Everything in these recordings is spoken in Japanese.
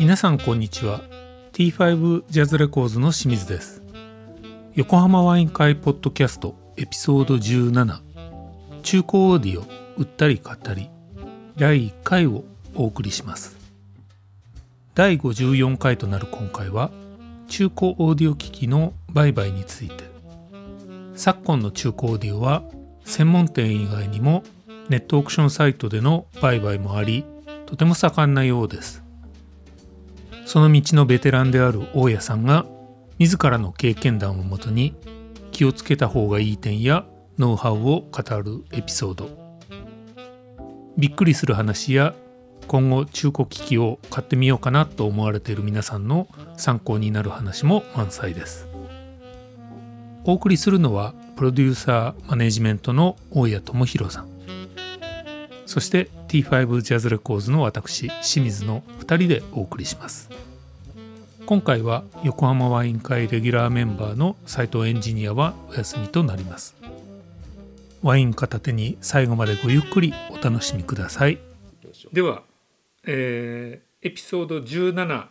皆さんこんにちは。T5 ジャズレコーズの清水です。横浜ワイン会ポッドキャストエピソード17中古オーディオ売ったり買ったり第1回をお送りします。第54回となる今回は中古オーディオ機器の売買について。昨今の中古オーディオは専門店以外にもネットオークションサイトでの売買もありとても盛んなようです。その道のベテランである大家さんが自らの経験談をもとに気をつけた方がいい点やノウハウを語るエピソード。びっくりする話や今後中古機器を買ってみようかなと思われている皆さんの参考になる話も満載です。お送りするのはプロデューサーマネジメントの大谷智弘さん。そして T5 ジャズレコーズの私清水の2人でお送りします。今回は横浜ワイン会レギュラーメンバーの斉藤エンジニアはお休みとなります。ワイン片手に最後までごゆっくりお楽しみください。では、えー、エピソード17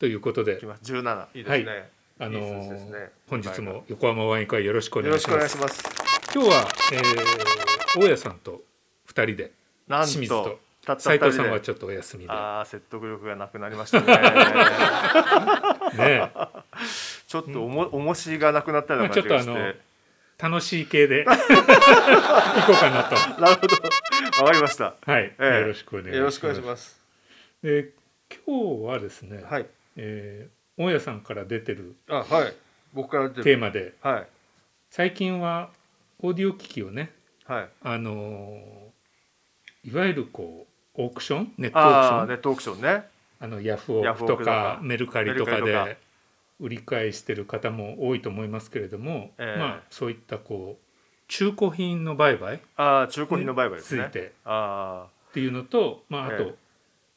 ということで。17いいですね、はい、あのーね、本日も横浜ワイン会よろしくお願いします。今日は、えー、大家さんと2人で清水と斉藤さんはちょっとお休みで。ああ説得力がなくなりましたね。ねちょっとおも、重しがなくなったような感じがして、まあ、楽しい系で。行こうかなと。なるほど。わかりました。はい、えー、よろしくお願いしますで今日はですね、はい。えー、大家さんから出てるあはい。僕からテーマで、はい、最近はオーディオ機器をね、はい、あのいわゆるこうオークション？ネットオークション？ネットオークションね。あのヤフオクとかメルカリとかで売り買いしてる方も多いと思いますけれども、えー、まあそういったこう中古品の売買あ中古品の売買ですね。ついてあっていうのと、まあ、あと、えー、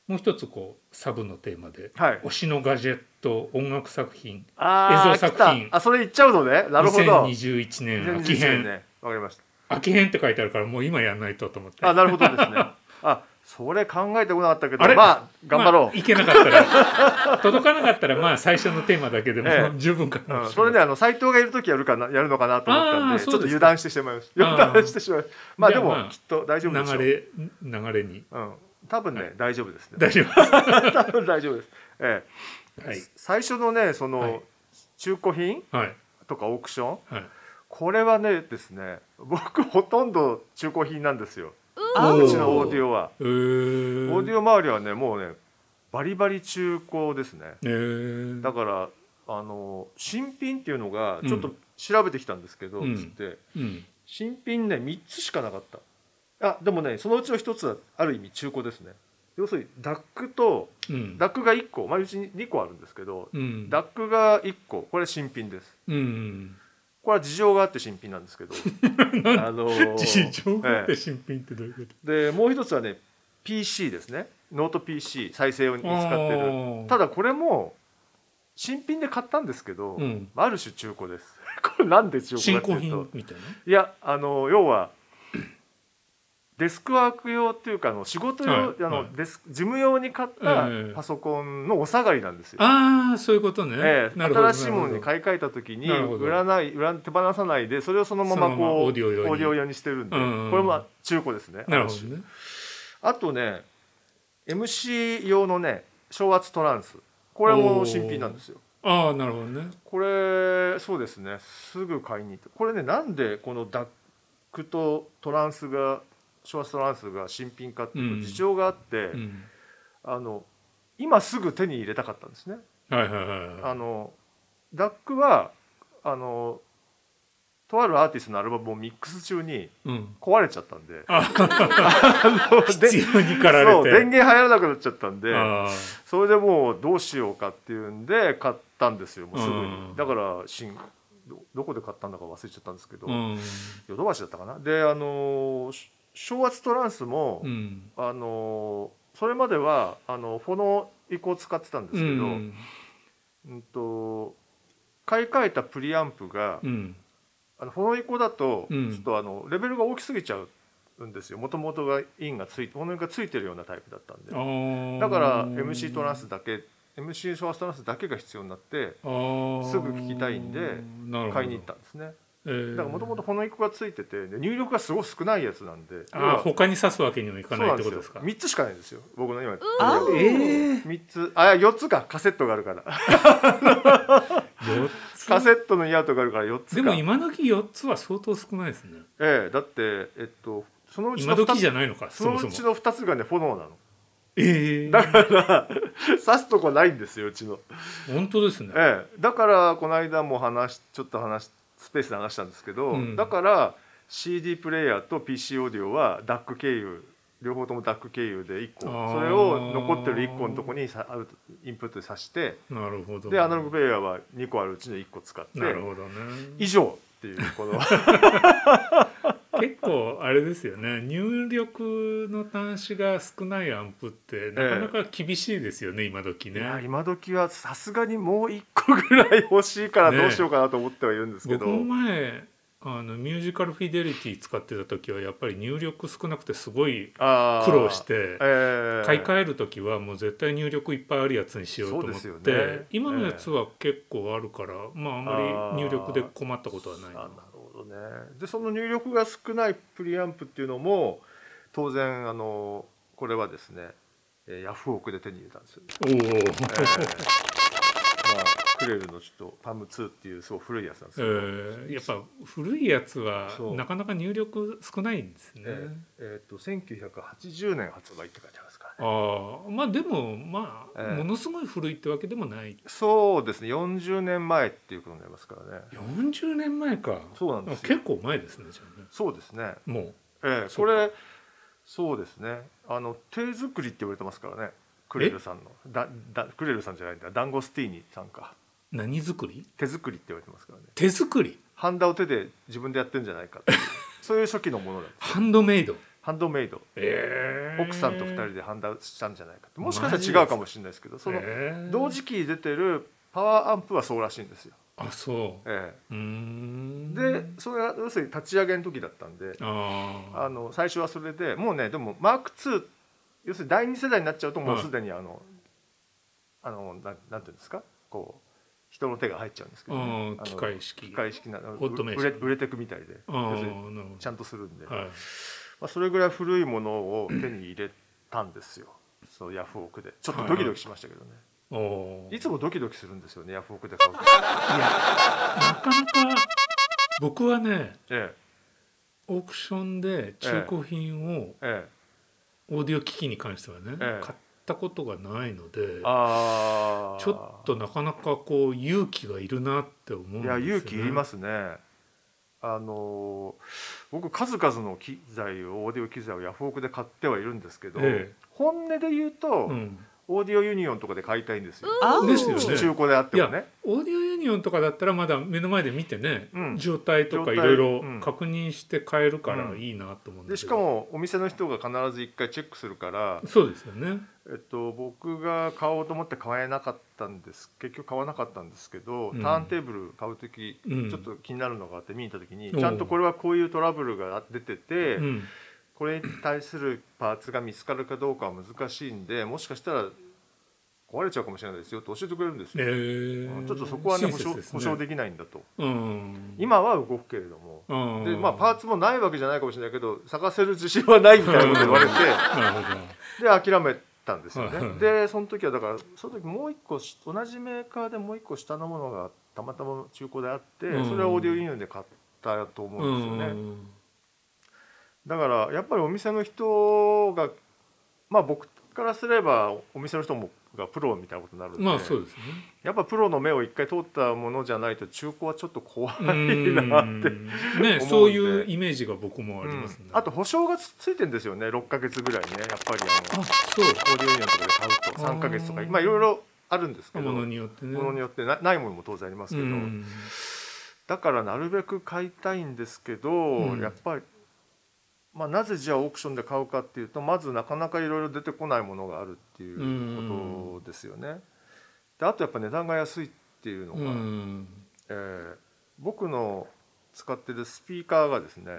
もう一つこうサブのテーマで、はい、推しのガジェット音楽作品映像作品。あそれ言っちゃうのね。なるほど。2021年秋編。わ、ね、かりました。秋編って書いてあるからもう今やんないとと思って。あなるほどですね。あそれ考えてこなかったけどまあ頑張ろう、まあ、いけなかったら届かなかったらまあ最初のテーマだけでも、ええ、十分かな、うん、それねあの斎藤がいる時やるかなやるのかなと思ったんでちょっと油断してしまいました油断してしまいましたまあでも、まあ、きっと大丈夫でしょう。流れ流れに、うん、多分ね、はい、大丈夫ですね。大丈夫。多分大丈夫です。ええ、はい、最初のねその、はい、中古品、はい、とかオークション、はい、これはねですね僕ほとんど中古品なんですよ。うちのオーディオは、オーディオ周りはねもうねバリバリ中古ですね、だからあの新品っていうのがちょっと調べてきたんですけど、うん、つって、うん、新品ね3つしかなかったあでもねそのうちの1つはある意味中古ですね。要するに DAC と、うん、 DAC が1個、まあ、うちに2個あるんですけど、うん、 DAC が1個これ新品です、うんこれは事情があって新品なんですけど。あの事情があって新品ってどういうこと、でもう一つはね PC ですね。ノート PC 再生用に使ってる。ただこれも新品で買ったんですけど、うん、ある種中古です。これなんで中古かっていうと。いやあの要はデスクワーク用っていうかあの仕事用、はい、あの、はい、デス事務用に買ったパソコンのお下がりなんですよ。ああそういうことね。ええ、新しいものに買い替えた時に売らない売ら手放さないでそれをそのままこうオーディオ用に。してるんで、うんうん、これも中古ですね。なるほどね。あとね MC 用のね昇圧トランス。これも新品なんですよ。ああなるほどね。これそうですね。すぐ買いに行って。これねなんでこのダックとトランスがショアストランスが新品かっていうと事情があって、うん、あの今すぐ手に入れたかったんですね。はいはいはい、あのダックはあのとあるアーティストのアルバムをミックス中に壊れちゃったんで、うん、あの必要に駆られて。電源入らなくなっちゃったんでそれでもうどうしようかっていうんで買ったんですよもうすぐに、うん、だから新どこで買ったんだか忘れちゃったんですけど、ヨドバシだったかな。であの昇圧トランスも、うん、あのそれまではあのフォの移行を使ってたんですけど、うん、うんと買い替えたプリアンプが、うん、あのフォの移行だと、ちょっとあのレベルが大きすぎちゃうんですよ。もともとがインがついフォのがついてるようなタイプだったんで。だから MC トランスだけ MC ファーストランスだけが必要になってすぐ聞きたいんで買いに行ったんですね。えー、だからもともとこの1個がついてて入力がすごい少ないやつなんで。あ他に刺すわけにはいかないってことですか？3つしかないんですよ。僕の今あえー、3つ。あ4つかカセットがあるから。カセットのイヤートがあるから4つでも今時4つは相当少ないですね。ええー、だってえっとそのうちの今時じゃないのかそのうちの2つがね炎なの。ええー、だから刺すとこないんですようちの。本当ですね、ええ、だからこの間も話ちょっと話スペースで話したんですけど、うん、だから CD プレーヤーと PC オーディオは DAC 経由両方とも DAC 経由で1個。それを残ってる1個のとこにさインプットで挿してなるほど、でアナログプレーヤーは2個あるうちの1個使ってなるほど、ね、以上っていうこの結構あれですよね。入力の端子が少ないアンプってなかなか厳しいですよね、ええ、今時ね。今時はさすがにもう1個ぐらい欲しいからどうしようかなと思ってはいるんですけど、ね、前あのミュージカルフィデリティ使ってた時はやっぱり入力少なくてすごい苦労して、えー、買い替える時はもう絶対入力いっぱいあるやつにしようと思って、ね、今のやつは結構あるから、まああんまり入力で困ったことはないな。どね。でその入力が少ないプリアンプっていうのも当然あのこれはですね、えー、ヤフオクで手に入れたんですよ、おお、えー。まあ、クレルのちょっとパム2っていうすごい古いやつなんですけど、えー、やっぱ古いやつはなかなか入力少ないんですね。えー、えー、と1980年発売って書いてあるんですか、ね、ああまあでもまあ、えー、ものすごい古いってわけでもない。そうですね40年前っていうことになりますからね。40年前か。そうなんです結構前ですねじゃあね。そうですね。もう。えー、これそうですねあの手作りって言われてますからね。クレルさんのだだクレルさんじゃないんだダンゴスティーニさんか何作り？手作りって言われてますからね。手作り？ハンダを手で自分でやってるんじゃないか そういう初期のものだハンドメイド。ハンドメイド、えー、奥さんと2人でハンダしたんじゃないかもしかしたら違うかもしれないですけどその同時期に出てるパワーアンプはそうらしいんですよ。あそう、ええ、でそれは要するに立ち上げの時だったんであの最初はそれでもうねでもマーク2要するに第二世代になっちゃうともうすでにあの、あのななんていうんですか？こう人の手が入っちゃうんですけど、ね、機械式。機械式な売れ売れてくみたいで。ちゃんとするんで、はい、まあ、それぐらい古いものを手に入れたんですよ。そうヤフオクで。ちょっとドキドキしましたけどね、はい、い。つもドキドキするんですよねヤフオクで買うと。いやなかなか僕はね、ええ、オークションで中古品を、ええ。オーディオ機器に関してはね、ええ、買ったことがないのでちょっとなかなかこう勇気がいるなって思うんですよ、ね、いや勇気いりますね。あの僕数々の機材をオーディオ機材をヤフオクで買ってはいるんですけど、え、本音で言うと、うんオーディオユニオンとかで買いたいんですよ。ですよね。中古であってもね。オーディオユニオンとかだったらまだ目の前で見てね、うん、状態とかいろいろ確認して買えるからいいなと思うんで。しかもお店の人が必ず一回チェックするからそうですよね。えっと、僕が買おうと思って買えなかったんです。結局買わなかったんですけど、うん、ターンテーブル買う時、うん、ちょっと気になるのがあって見に行った時に、ちゃんとこれはこういうトラブルが出てて、これに対するパーツが見つかるかどうかは難しいんでもしかしたら壊れちゃうかもしれないですよと教えてくれるんですよ、えー、ちょっとそこはね保証ね。保証できないんだと、うん、今は動くけれども、うん、でまあパーツもないわけじゃないかもしれないけど探せる自信はないみたいなこと言われて。で諦めたんですよね。でその時はだからその時もう一個同じメーカーでもう一個下のものがたまたま中古であって、うん、それはオーディオユニオンで買ったと思うんですよね、うん、だからやっぱりお店の人がまあ僕からすればお店の人もがプロみたいなことになるんで,、まあそうですね、やっぱプロの目を一回通ったものじゃないと中古はちょっと怖いなってねそういうイメージが僕もありますね、うん、あと保証がついてんですよね6か月ぐらいね。やっぱりあのあそう。オーディオユニオンとかで買うと3か月とか。まあいろいろあるんですけど。ものによってね。ものによってなないものも当然ありますけど、だからなるべく買いたいんですけど、うん、やっぱりまあ、なぜじゃあオークションで買うかっていうとまずなかなかいろいろ出てこないものがあるっていうことですよね。であとやっぱ値段が安いっていうのが、えー、僕の使ってるスピーカーがですね、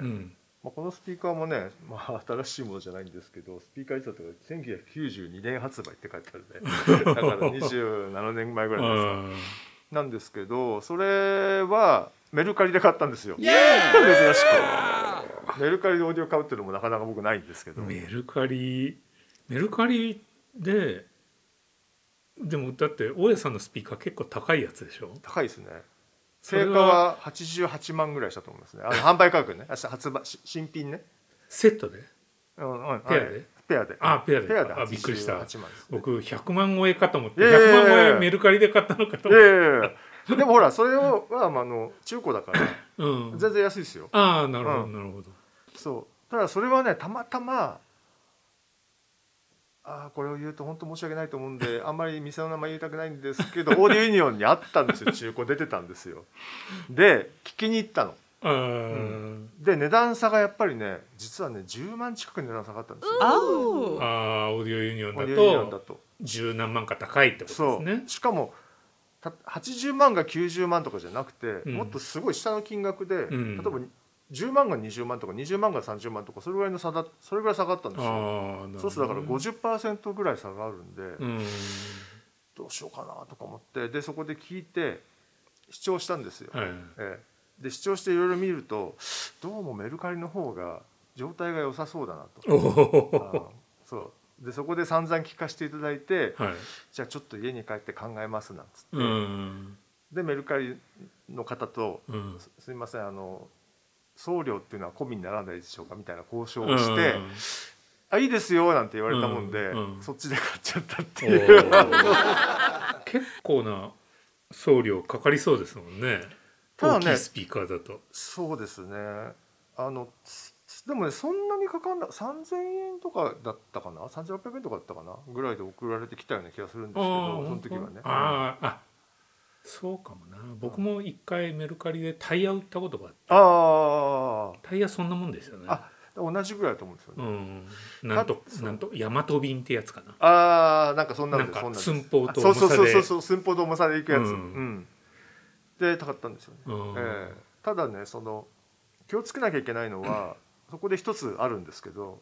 まあ、このスピーカーもね、まあ、新しいものじゃないんですけどスピーカーいつだったか1992年発売って書いてあるね。だから27年前ぐらいですなんですけどそれはメルカリで買ったんですよ。珍しくメルカリでオーディオ買うっていうのもなかなか僕ないんですけど。メルカリメルカリででもだって大家さんのスピーカー結構高いやつでしょ？高いですね。定価は88万ぐらいしたと思いますね。あの販売価格ね。発売新品ね。セットで、うんうん、ペアで？ペアで。あペアで。ペアであびっくりした、ね、僕100万超えかと思って100万超えメルカリで買ったのかと思って。でもほらそれをは、まあ、の中古だから、うん、全然安いですよ。ああなるほど、うん、なるほどそう。ただそれはねたまたまあこれを言うと本当申し訳ないと思うんで あんまり店の名前言いたくないんですけどオーディオユニオンにあったんですよ。中古出てたんですよ。で聞きに行ったの、うん、で値段差がやっぱりね実はね10万近く値段下がったんですよ。ああオーディオユニオンだと十何万か高いってことですね。しかも80万が90万とかじゃなくて、うん、もっとすごい下の金額で、うん、例えば10万が20万とか20万が30万とかそれぐらいの差だそれぐらい下がったんですよ。そうするとだから50%ぐらい差があるんで、うん、どうしようかなとか思ってでそこで聞いて視聴したんですよ。はい、ええ、で視聴していろいろ見るとどうもメルカリの方が状態が良さそうだなと。そう。でそこで散々聞かせていただいて、はい、じゃあちょっと家に帰って考えますなんつって、でメルカリの方と「すすみませんあの送料っていうのは込みにならないでしょうかみたいな交渉をして、うん、あいいですよなんて言われたもんで、うんうん、そっちで買っちゃったっていう。結構な送料かかりそうですもんね。ただねスピーカーだと。そうですね。あのでもねそんなにかかんな3000円とかだったかな？3800円とかだったかな？ぐらいで送られてきたような気がするんですけどその時はね。ああそうかもな。僕も一回メルカリでタイヤ売ったことがあって。ああタイヤそんなもんですよね。あ同じぐらいだと思うんですよね、うん、なんとなんと大和便ってやつかな。ああなんかそんなのなんか寸法と重さで。そうそうそうそう寸法と重さでいくやつ、うん、うん、で高かったんですよね、うん、えー、ただねその気をつけなきゃいけないのは、そこで一つあるんですけど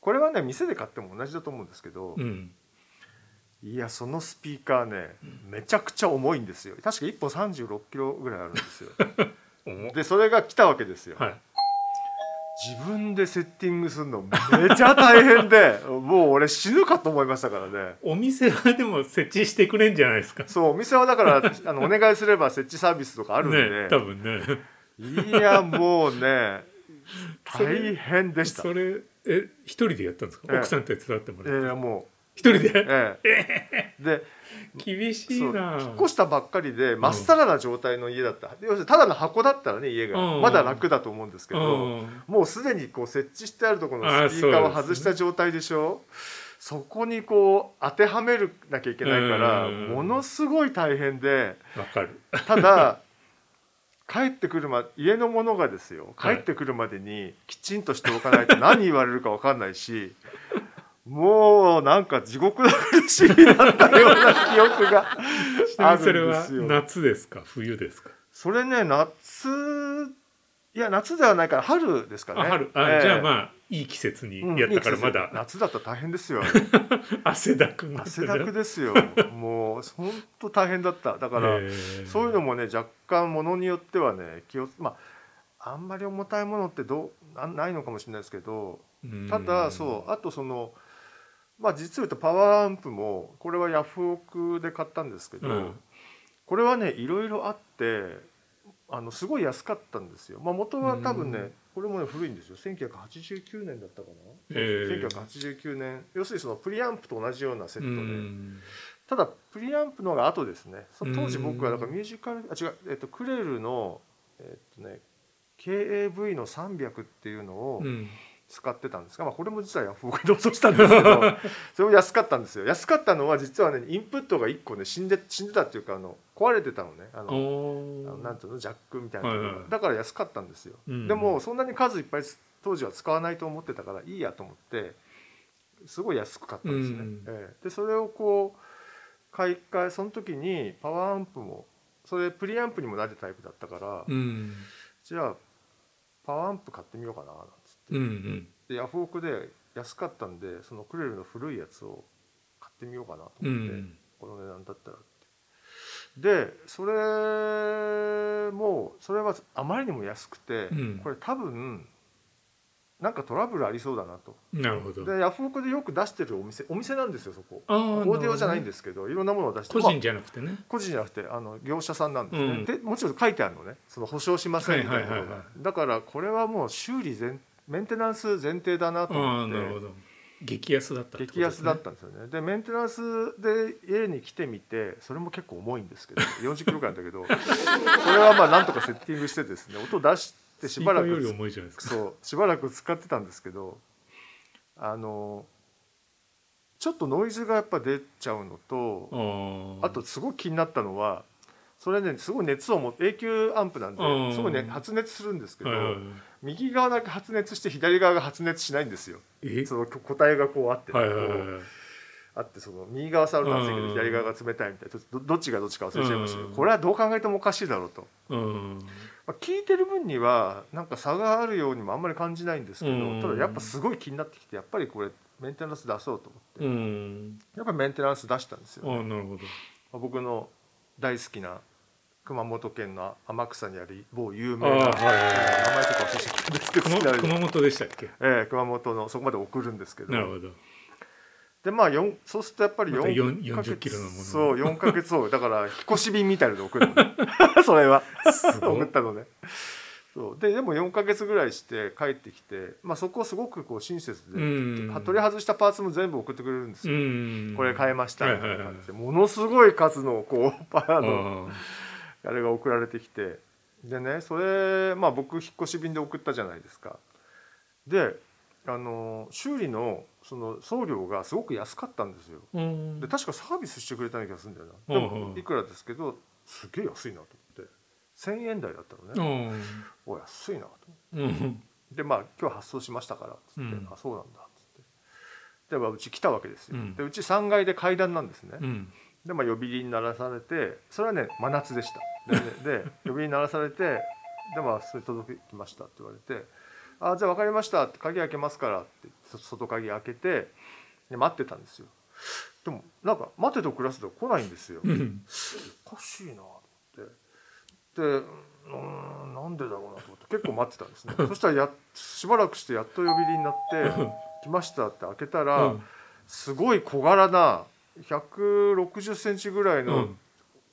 これはね店で買っても同じだと思うんですけど、うんいやそのスピーカーねめちゃくちゃ重いんですよ。確か1本36キロぐらいあるんですよ。でそれが来たわけですよ、はい、自分でセッティングするのめちゃ大変で もう俺死ぬかと思いましたからね。お店はでも設置してくれんじゃないですか。そうお店はだからあのお願いすれば設置サービスとかあるんで、ね、多分ね。いやもうね大変でした。それえ一人でやったんですか、奥さん手伝ってもらって。いやもう一人で、ええ、で厳しいな。引っ越したばっかりでまっさらな状態の家だった、要するにただの箱だったらね家が、まだ楽だと思うんですけど、もうすでにこう設置してあるところのスピーカーを外した状態でしょ？そこにこう当てはめるなきゃいけないからものすごい大変でただ 帰ってくるま家のものがですよ帰ってくるまでにきちんとしておかないと何言われるか分かんないしもうなんか地獄の苦しみだったような記憶が あるんですよ。夏ですか？冬ですか？それね夏いや夏ではないから春ですかね。春。あ、えー、じゃあまあいい季節にやったからまだ、うん、夏だ。ったら大変ですよ。汗だく汗だくですよ。もう本当大変だった。だから、そういうのもね若干ものによってはね気をまああんまり重たいものってどうないのかもしれないですけどただそうあとそのまあ実を言うとパワーアンプもこれはヤフオクで買ったんですけど、うん、これはねいろいろあってあのすごい安かったんですよ。まあ、元は多分ね、うん、これもね古いんですよ。1989年だったかな、え。ー、1989年要するにそのプリアンプと同じようなセットで、うん、ただプリアンプのが後ですね。当時僕はだからミュージカルあ違う、えっと、クレルの、えっとね、KAV の300っていうのを、うん使ってたんですが、まあ、これも実はヤフオク で落としたんですけど それも安かったんですよ。安かったのは実はねインプットが1個ね死んで死んでたっていうかあの壊れてたのね。あのなんていうのジャックみたいな、はいはい、だから安かったんですよ、うん、でもそんなに数いっぱい当時は使わないと思ってたからいいやと思ってすごい安く買ったんですね。うん、えー、でそれをこう買い替えその時にパワーアンプもそれプリアンプにもなるタイプだったから、うん、じゃあパワーアンプ買ってみようかななんうんうん、でヤフオクで安かったんでそのクレルの古いやつを買ってみようかなと思って、うん、この値段だったらでそれもそれはあまりにも安くて、うん、これ多分なんかトラブルありそうだなと。なるほど。でヤフオクでよく出してるお店お店なんですよそこ。オーディオじゃないんですけどいろんなものを出して。個人じゃなくてね、まあ、個人じゃなくてあの業者さんなんですね、うん、でもちろん書いてあるのね。その保証しませんみたいなことが、だからこれはもう修理前メンテナンス前提だなと思って。なるほど。激安だった、ね、激安だったんですよね。でメンテナンスで家に来てみてそれも結構重いんですけど 40キロぐらいだけどそれはまあなんとかセッティングしてですね音出してでしばらくそうしばらく使ってたんですけどあのちょっとノイズがやっぱ出ちゃうのとあとすごく気になったのはそれねすごい熱を持って永久アンプなんですごいね発熱するんですけど、右側だけ発熱して左側が発熱しないんですよ。その個体がこうあって、あってその右側触ると熱いけど左側が冷たいみたいなどっちがどっちか忘れちゃいましたけどこれはどう考えてもおかしいだろうと。まあ、聞いてる分にはなんか差があるようにもあんまり感じないんですけど、ただやっぱすごい気になってきてやっぱりこれメンテナンス出そうと思って、やっぱりメンテナンス出したんですよ、ね、なるほど、まあ、僕の大好きな熊本県の天草にある某有名な、はいはい、名前とか忘れちゃったんですけど熊本でしたっけ、ええ、熊本のそこまで送るんですけど。なるほど。でまあそうするとやっぱり 4, 4 0キロのもの。そう4か月をだから引っ越し便みたいなの送るの それは。送ったのね。そう。ででも4か月ぐらいして帰ってきて、まあ、そこすごくこう親切で、取り外したパーツも全部送ってくれるんですよ、これ買いましたみたいな感じで、ものすごい数のこうパーのあれが送られてきてでねそれまあ僕引っ越し便で送ったじゃないですかであの修理のその送料がすごく安かったんですよ。で確かサービスしてくれたような気がするんだよな。でもいくらですけどすげえ安いなと思って1,000円台だったのね。お安いなと思って。でまあ今日発送しましたからっつって、あそうなんだっつってでまあうち来たわけですよ。でうち3階で階段なんですね。でまあ呼び鈴に鳴らされてそれはね真夏でした。でで 呼び鈴に鳴らされてでまあそれ届きましたって言われて。あじゃあ分かりました」って「鍵開けますから」って外鍵開けてで待ってたんですよ。でもなんか待てと暮らすと来ないんですよ、おかしいなって。でうんなんでだろうなと思って結構待ってたんですね。そしたらやしばらくしてやっと呼び鈴になって「来ました」って開けたら、すごい小柄な160センチぐらいの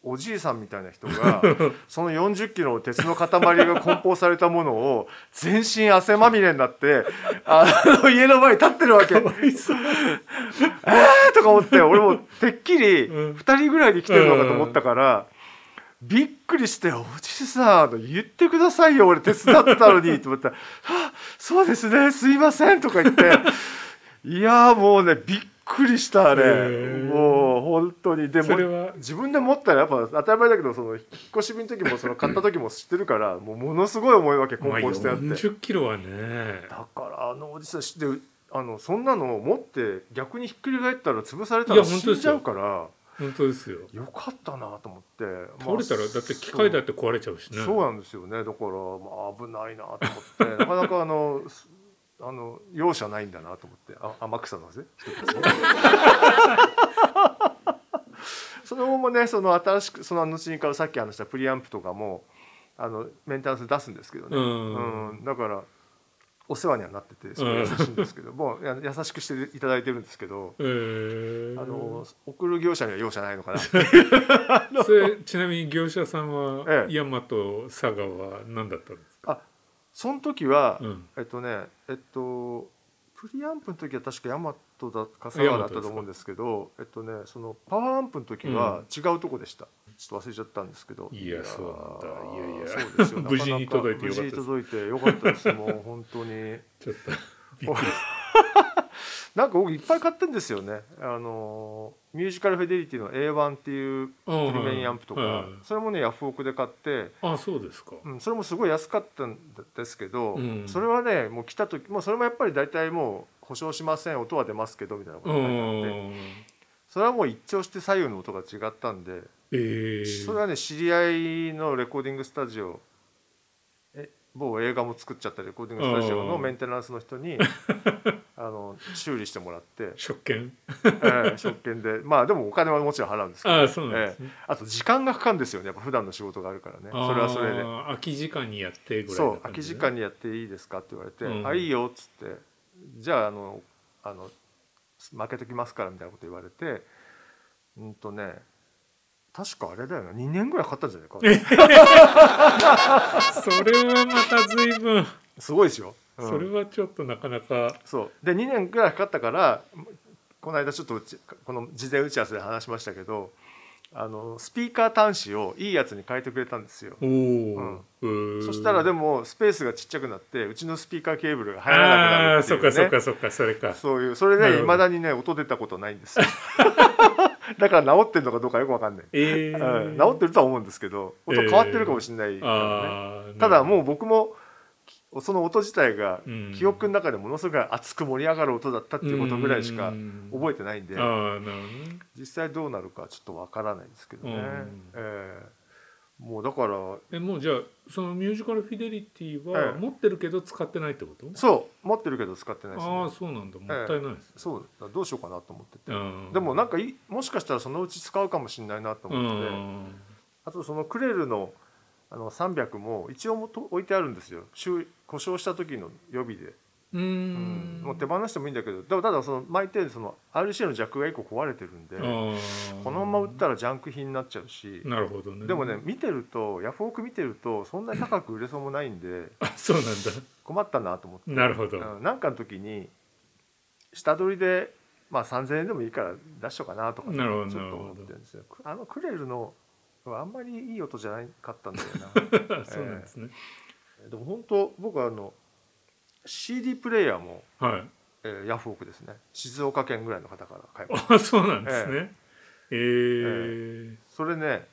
おじいさんみたいな人が その40キロの鉄の塊が梱包されたものを全身汗まみれになってあの家の前に立ってるわけ。えーとか思って俺もてっきり2人ぐらいで来てるのかと思ったから。びっくりして「おじいさん言ってくださいよ俺手伝ったのに」と思ったら「はあそうですねすいません」とか言っていやもうねびっくりしたあれ。もう本当に。でも自分で持ったらやっぱ当たり前だけどその引っ越し便の時もその買った時も知ってるから もうものすごい重いわけ梱包してあって、まあ、40キロはね。だからあのおじさんであのそんなのを持って逆にひっくり返ったら潰されたら死んじゃうから本当ですよ。よかったなと思って。倒れたらだって機械だって壊れちゃうしね。そうなんですよね。だから、まあ、危ないなと思って。なかなかあのあの容赦ないんだなと思ってあ天草の ね。その後もねその新しくその後にからさっき話したプリアンプとかもあのメンテナンス出すんですけどね、うん、うん、だからお世話にはなっててすごい優しいんですけど、もう優しくしていただいてるんですけど、えー、あの送る業者には容赦ないのかな。それちなみに業者さんは、ええ、大和佐賀は何だったんですかその時は、うん、えっとねえっとプリアンプの時は確か大和だ笠原だったと思うんですけどえっとねそのパワーアンプの時は違うとこでした、うん、ちょっと忘れちゃったんですけど。いやそうなんだ。いやいや。そうですよ。無事に届いてよかった無事に届いてよかったです。もう本当に。ちょっとびっくり なんか僕いっぱい買ってんですよね。あのミュージカルフェデリティの A1 っていうプリメインアンプとか、はいはい、それもねヤフオクで買って。あそうですか、うん、それもすごい安かったんですけど、うん、それはねもう来た時もうそれもやっぱり大体もう保証しません音は出ますけどみたいなこと書いてあって。それはもう一聴して左右の音が違ったんで、えー、それはね知り合いのレコーディングスタジオ某映画も作っちゃったレコーディングスタジオのメンテナンスの人に あの修理してもらって。食券、えー、食券で。まあでもお金はもちろん払うんですけど。あそうなんですね、えー、あと時間がかかるんですよね。やっぱ普段の仕事があるからね。それはそれで。空き時間にやってぐらい、ね、そう空き時間にやっていいですかって言われて「うん、あいいよ」っつって「じゃああのあの負けときますから」みたいなこと言われて。うんとね確かあれだよな。2年ぐらいかかったんじゃないか。それはまた随分。すごいですよ、うん、それはちょっとなかなか。そう。で2年ぐらいかかったからこの間ちょっとこの事前打ち合わせで話しましたけどあのスピーカー端子をいいやつに変えてくれたんですよ、うん、そしたらでもスペースがちっちゃくなってうちのスピーカーケーブルが入らなくなるっていう、ね、そっかそっかそっかそれか。そういうそれでいまだにね音出たことないんですよ だから治ってるのかどうかよくわかんない、えー、治ってるとは思うんですけど音変わってるかもしれないね、えー、ただもう僕もその音自体が記憶の中でものすごい熱く盛り上がる音だったっていうことぐらいしか覚えてないんで、実際どうなるかちょっとわからないんですけどね。えーもうだからえもうじゃあそのミュージカルフィデリティは持ってるけど使ってないってこと、そう持ってるけど使ってないです、ね、ああそうなんだ。もったいないです、ええ、そうどうしようかなと思ってて、でもなんかいもしかしたらそのうち使うかもしれないなと思ってて、あとそのクレルのあの300も一応もと置いてあるんですよ。故障した時の予備でうん、もう手放してもいいん。だけどでもただその巻いてその RC のジャックが1個壊れてるん。でこのまま売ったらジャンク品になっちゃうしなるほどねでもね見てるとヤフオク見てるとそん。なに高く売れそうもないん。でそうなん。だ困ったなと思ってなるほど何かの時に下取りでまあ3000円でもいいから出しようかなとかちょっと思ってるん。ですよあのクレルのあん。まりいい音じゃなかったん。だよなそうなん。ですね、えー、でも本当僕はあの CD プレイヤーも、はい。えー、ヤフオクですね。静岡県ぐらいの方から買いましたあそうなんですね。えー、えー、それね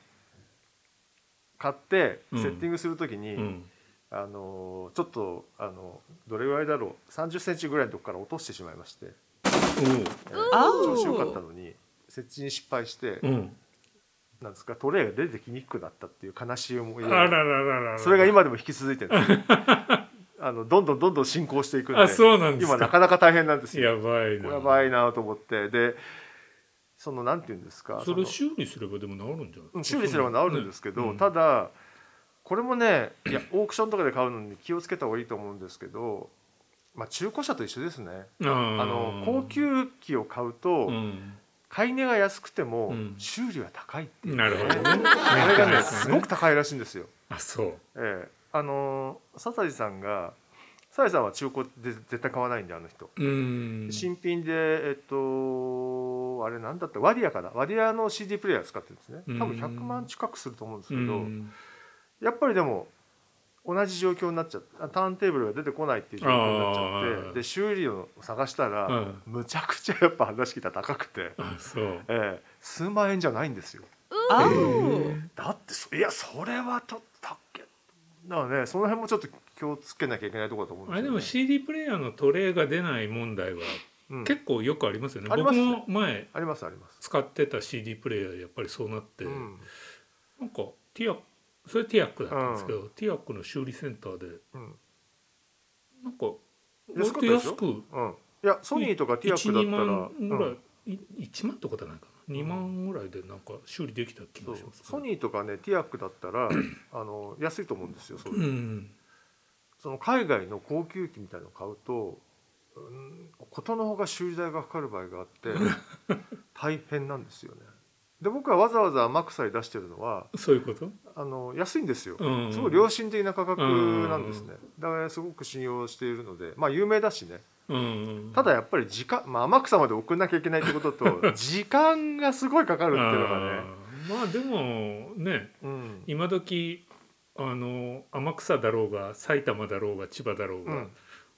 買ってセッティングするときに、うん、あのちょっとあのどれぐらいだろう。3 0ンチぐらいのとこから落としてしまいまして、えー、調子よかったのに設置に失敗して、うん、なんですかトレイが出てきにくくなったっていう悲しい思いそれが今でも引き続いてる あのどんどんどんどん進行していくんであそうなん今なかなか大変なんですよ。やばいな。やばいなと思って。でそのなんていうんですかそれ修理すればでも治るんじゃない修理すれば治るんですけど、ねうん、ただこれもねいやオークションとかで買うのに気をつけた方がいいと思うんですけど、まあ、中古車と一緒ですね。あの高級機を買うと、うん。買い値が安くても修理は高いっていう、ね、なるほどね。あれが ね。すごく高いらしいんですよ。あそう。ええあの笹地さんが笹地さんは中古で絶対買わないんであの人。新品でえっとあれなんだった？ワディアかな？ワディアの CD プレイヤー使ってるんですね。多分100万近くすると思うんですけどやっぱりでも同じ状況になっちゃってターンテーブルが出てこないっていう状況になっちゃってで修理を探したら、うん、むちゃくちゃやっぱ話聞いたら高くて、そう。えー、数万円じゃないんですよ。えー、だっていやそれはちょっ。とだからねその辺もちょっと気をつけなきゃいけないところだと思うんですよ、ね、あれでも CD プレイヤーのトレイが出ない問題は結構よくありますよね、うん、僕も前ありますあります。使ってた CD プレイヤーやっぱりそうなって、うん、なんかティアそれティアックだったんですけど、うん、ティアックの修理センターで、うん、なんか割と安く、うん、いやソニーとかティアックだったら1万ぐらい、うん、1万とかじゃないかな2万ぐらいでなんか修理できた気がします、ね、ソニーとかねティアックだったら あの安いと思うんですよそ,、うん、その海外の高級機みたいのを買うと事、うん、のほか修理代がかかる場合があって 大変なんですよね。で僕はわざわざ天草に出してるのはそういうこと？あの安いんですよ、うんうん、すごい良心的な価格なんですね、だからすごく信用しているのでまあ有名だしねただやっぱり時間、まあ、天草まで送んなきゃいけないってことと 時間がすごいかかるっていうのがね。まあでもね、うん、今時あの天草だろうが埼玉だろうが千葉だろうが、うん、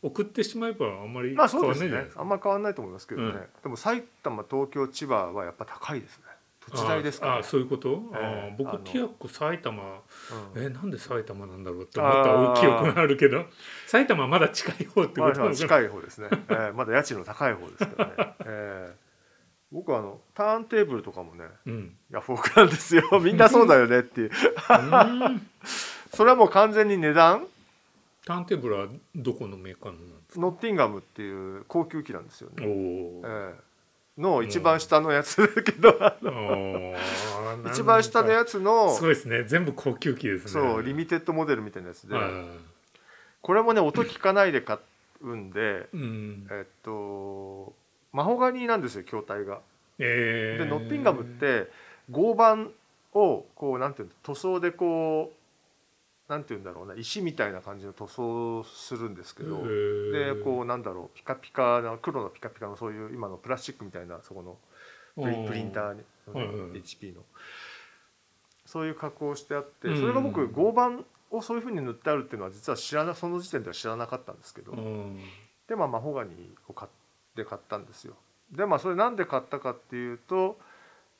送ってしまえばあんまり変わんないじゃないですか、ねあんま変わんないと思いますけどね、うん。でも埼玉東京千葉はやっぱ高いですね土地代ですから、ああそういうこと、ええああ僕ティアック埼玉うんえなんで埼玉なんだろうって思った記憶があるけど。埼玉はまだ近い方ってこと？なの近い方ですね、えーまだ家賃の高い方ですからね、えー僕はあのターンテーブルとかもねうん。ヤフオクなんですよ。みんなそうだよねっていう。うん。それはもう完全に値段？ターンテーブルはどこのメーカーのなんですノッティンガムっていう高級機なんですよかね、えーの一番下のやつだけど、あのー一番下のやつのそうですね。全部高級機ですね。そうリミテッドモデルみたいなやつで、はい。これもね音聞かないで買うんでうん。えっとマホガニーなんですよ筐体が。えー。でノッティンガムって合板をこうなんていうの塗装でこうなんていうんだろうな石みたいな感じの塗装するんですけど、でこうなんだろうピカピカな黒のピカピカのそういう今のプラスチックみたいなそこのプリンターに、はいはい HP の。そういう加工をしてあってうん。それが僕合板をそういうふうに塗ってあるっていうのは実は知らなその時点では知らなかったんですけど、うん。でまあマホガニーを買って買ったんですよ。でまあそれなんで買ったかっていうと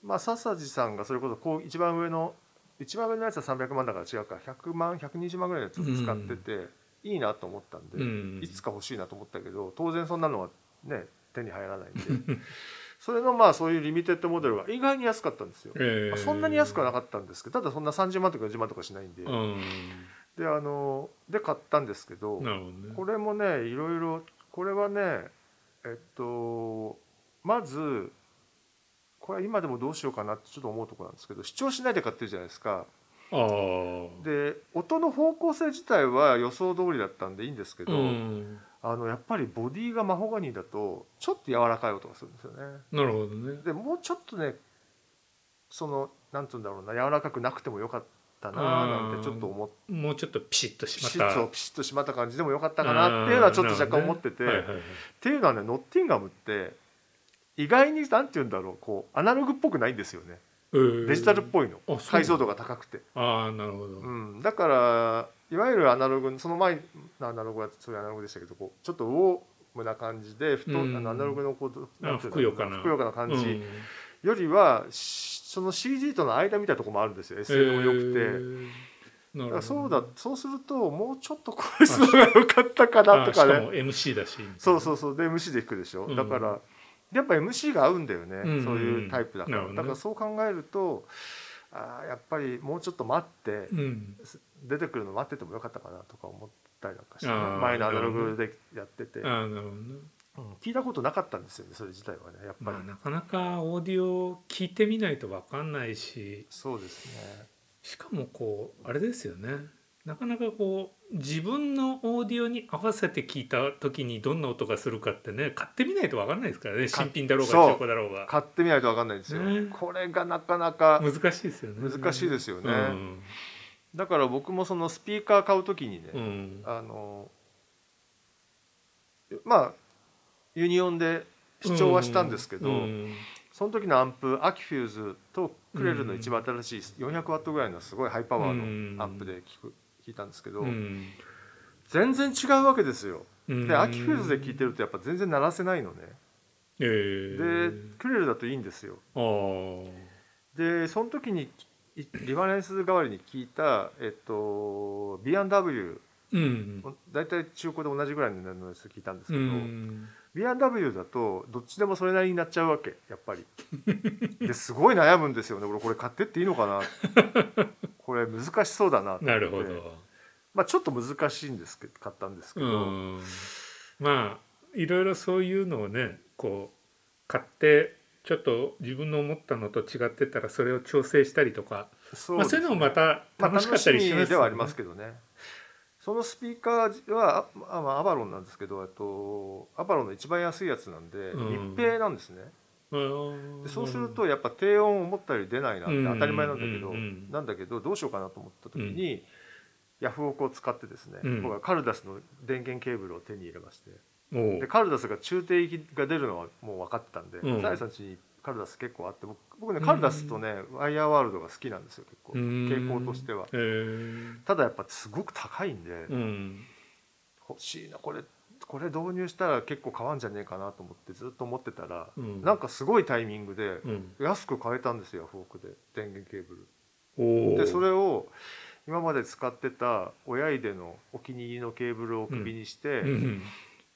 まあ笹地さんがそれこそこう一番上の一番上のやつは300万だから違うか。100万120万ぐらいのやつを使ってて、いいなと思ったんで、うん。いつか欲しいなと思ったけど当然そんなのはね手に入らないんで。それのまあそういうリミテッドモデルが意外に安かったんですよ、えー。まあそんなに安くはなかったんですけどただそんな30万とか40万とかしないんで、うん。であので買ったんですけどね。これもねいろいろこれはねえっとまずこれは今でもどうしようかなってちょっと思うところなんですけど視聴しないで買ってるじゃないですか。で音の方向性自体は予想通りだったんでいいんですけど、うん。あのやっぱりボディがマホガニーだとちょっと柔らかい音がするんですよね。なるほどね。でもうちょっとねそのなんて言うんだろうな柔らかくなくてもよかったななんてちょっと思って。もうちょっとピシッとしピまった。ピシッとしまった感じでもよかったかなっていうのはちょっと若干思ってて、はいはいはい。っていうのはねノッティンガムって意外になんて言うんだろうこうアナログっぽくないんですよね。デジタルっぽいの。解像度が高くて、ああなるほど、うん、だからいわゆるアナログその前のアナログはそういうアナログでしたけどこうちょっとウォームな感じで太、うん。アナログのこうあなんていうのふくよかな。ふくよかな感じ。うん。よりは、しその CG との間みたいなところもあるんですよ SL も良くて。えーだからそうだそうするともうちょっとこういうのが良かったかなとかね。あしかも MC だし。そうそうそう。で MC で弾くでしょ、うん。だからやっぱ MC が合うんだよね、うんそういうタイプだから、ね。だからそう考えるとあーやっぱりもうちょっと待って、うん。出てくるの待っててもよかったかなとか思ったりなんかして前のアナログでやってて、ああなるほどね。うん。聞いたことなかったんですよねそれ自体はねやっぱり、まあなかなかオーディオ聞いてみないと分かんないし。そうですね。しかもこうあれですよねなかなかこう自分のオーディオに合わせて聞いた時にどんな音がするかってね買ってみないと分かんないですからね。か新品だろうが中古だろうが。買ってみないと分かんないんですよ、ね。これがなかなか難しいですよね。難しいですよね、うん。だから僕もそのスピーカー買う時にね、うん。あのまあユニオンで試聴はしたんですけど、うん。その時のアンプアキュフェーズとクレルの一番新しい400ワットぐらいのすごいハイパワーのアンプで聞く聞いたんですけど、うん。全然違うわけですよ。うん。でアキュフェーズで聞いてるとやっぱ全然鳴らせないのね。えー。でクレルだといいんですよ。でその時にいリファレンス代わりに聞いた、えっと、B&W うん。大体中古で同じぐらいの値段のやつ聞いたんですうけど、ん。B&W だとどっちでもそれなりになっちゃうわけやっぱり。ですごい悩むんですよね。俺これ買ってっていいのかなこれ難しそうだななるほど。まあちょっと難しいんですけど買ったんですけうど、ん。まあいろいろそういうのをねこう買ってちょっと自分の思ったのと違ってたらそれを調整したりとか。そまあ、そういうのもまたまあ楽しかったりしますよね。ではありますけどね。そのスピーカーはあ、あまあ、アバロンなんですけどあとアバロンの一番安いやつなんで、うん。密閉なんですね。うんでそうするとやっぱ低音思ったより出ないなって当たり前なんだけど、なんだけどどうしようかなと思った時に、ヤフオクを使ってですね、うん。僕はカルダスの電源ケーブルを手に入れましてでカルダスが中低域が出るのはもう分かってたんでうん。サイさん家にカルダス結構あって僕僕ねカルダスとね、ワイヤーワールドが好きなんですよ結構うん。傾向としては。ただやっぱすごく高いんで、うん。欲しいなこれこれ導入したら結構変わんじゃねえかなと思ってずっと思ってたら、うん、なんかすごいタイミングで安く買えたんですよフォークで。電源ケーブル。でそれを今まで使ってた親入れのお気に入りのケーブルを首にして、うん、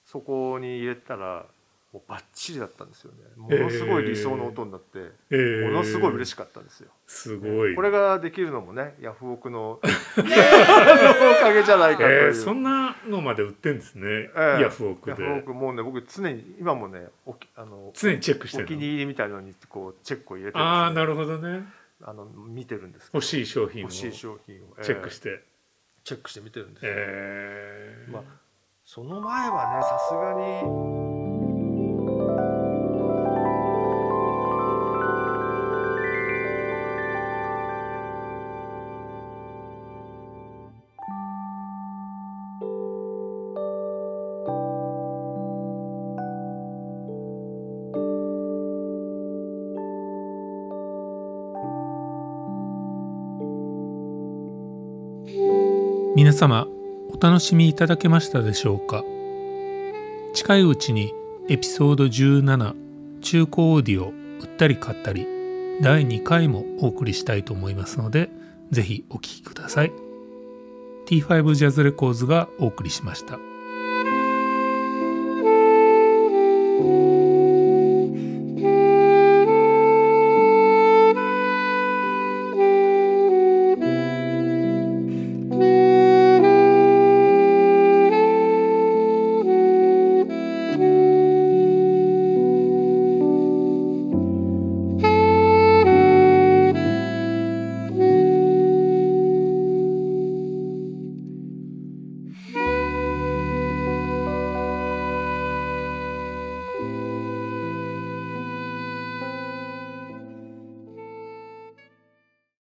そこに入れたらもうバッチリだったんですよね。ものすごい理想の音になって、えー、ものすごい嬉しかったんですよ、すごい。これができるのもねヤフオク のおかげじゃないかという、えー、そんなのまで売ってんですね、えー、ヤフオクで。ヤフオクもうね僕常に今もねおあの常にチェックしてお気に入りみたいなのにこうチェックを入れて、ね、ああなるほどね。あの見てるんです欲しい商品を欲しい商品を。チェックして、えー、チェックして見てるんですよ、えー、まあその前はねさすがに皆様お楽しみいただけましたでしょうか？近いうちにエピソード17中古オーディオ売ったり買ったり第2回もお送りしたいと思いますので是非お聴きください T5 ジャズレコーズがお送りしました。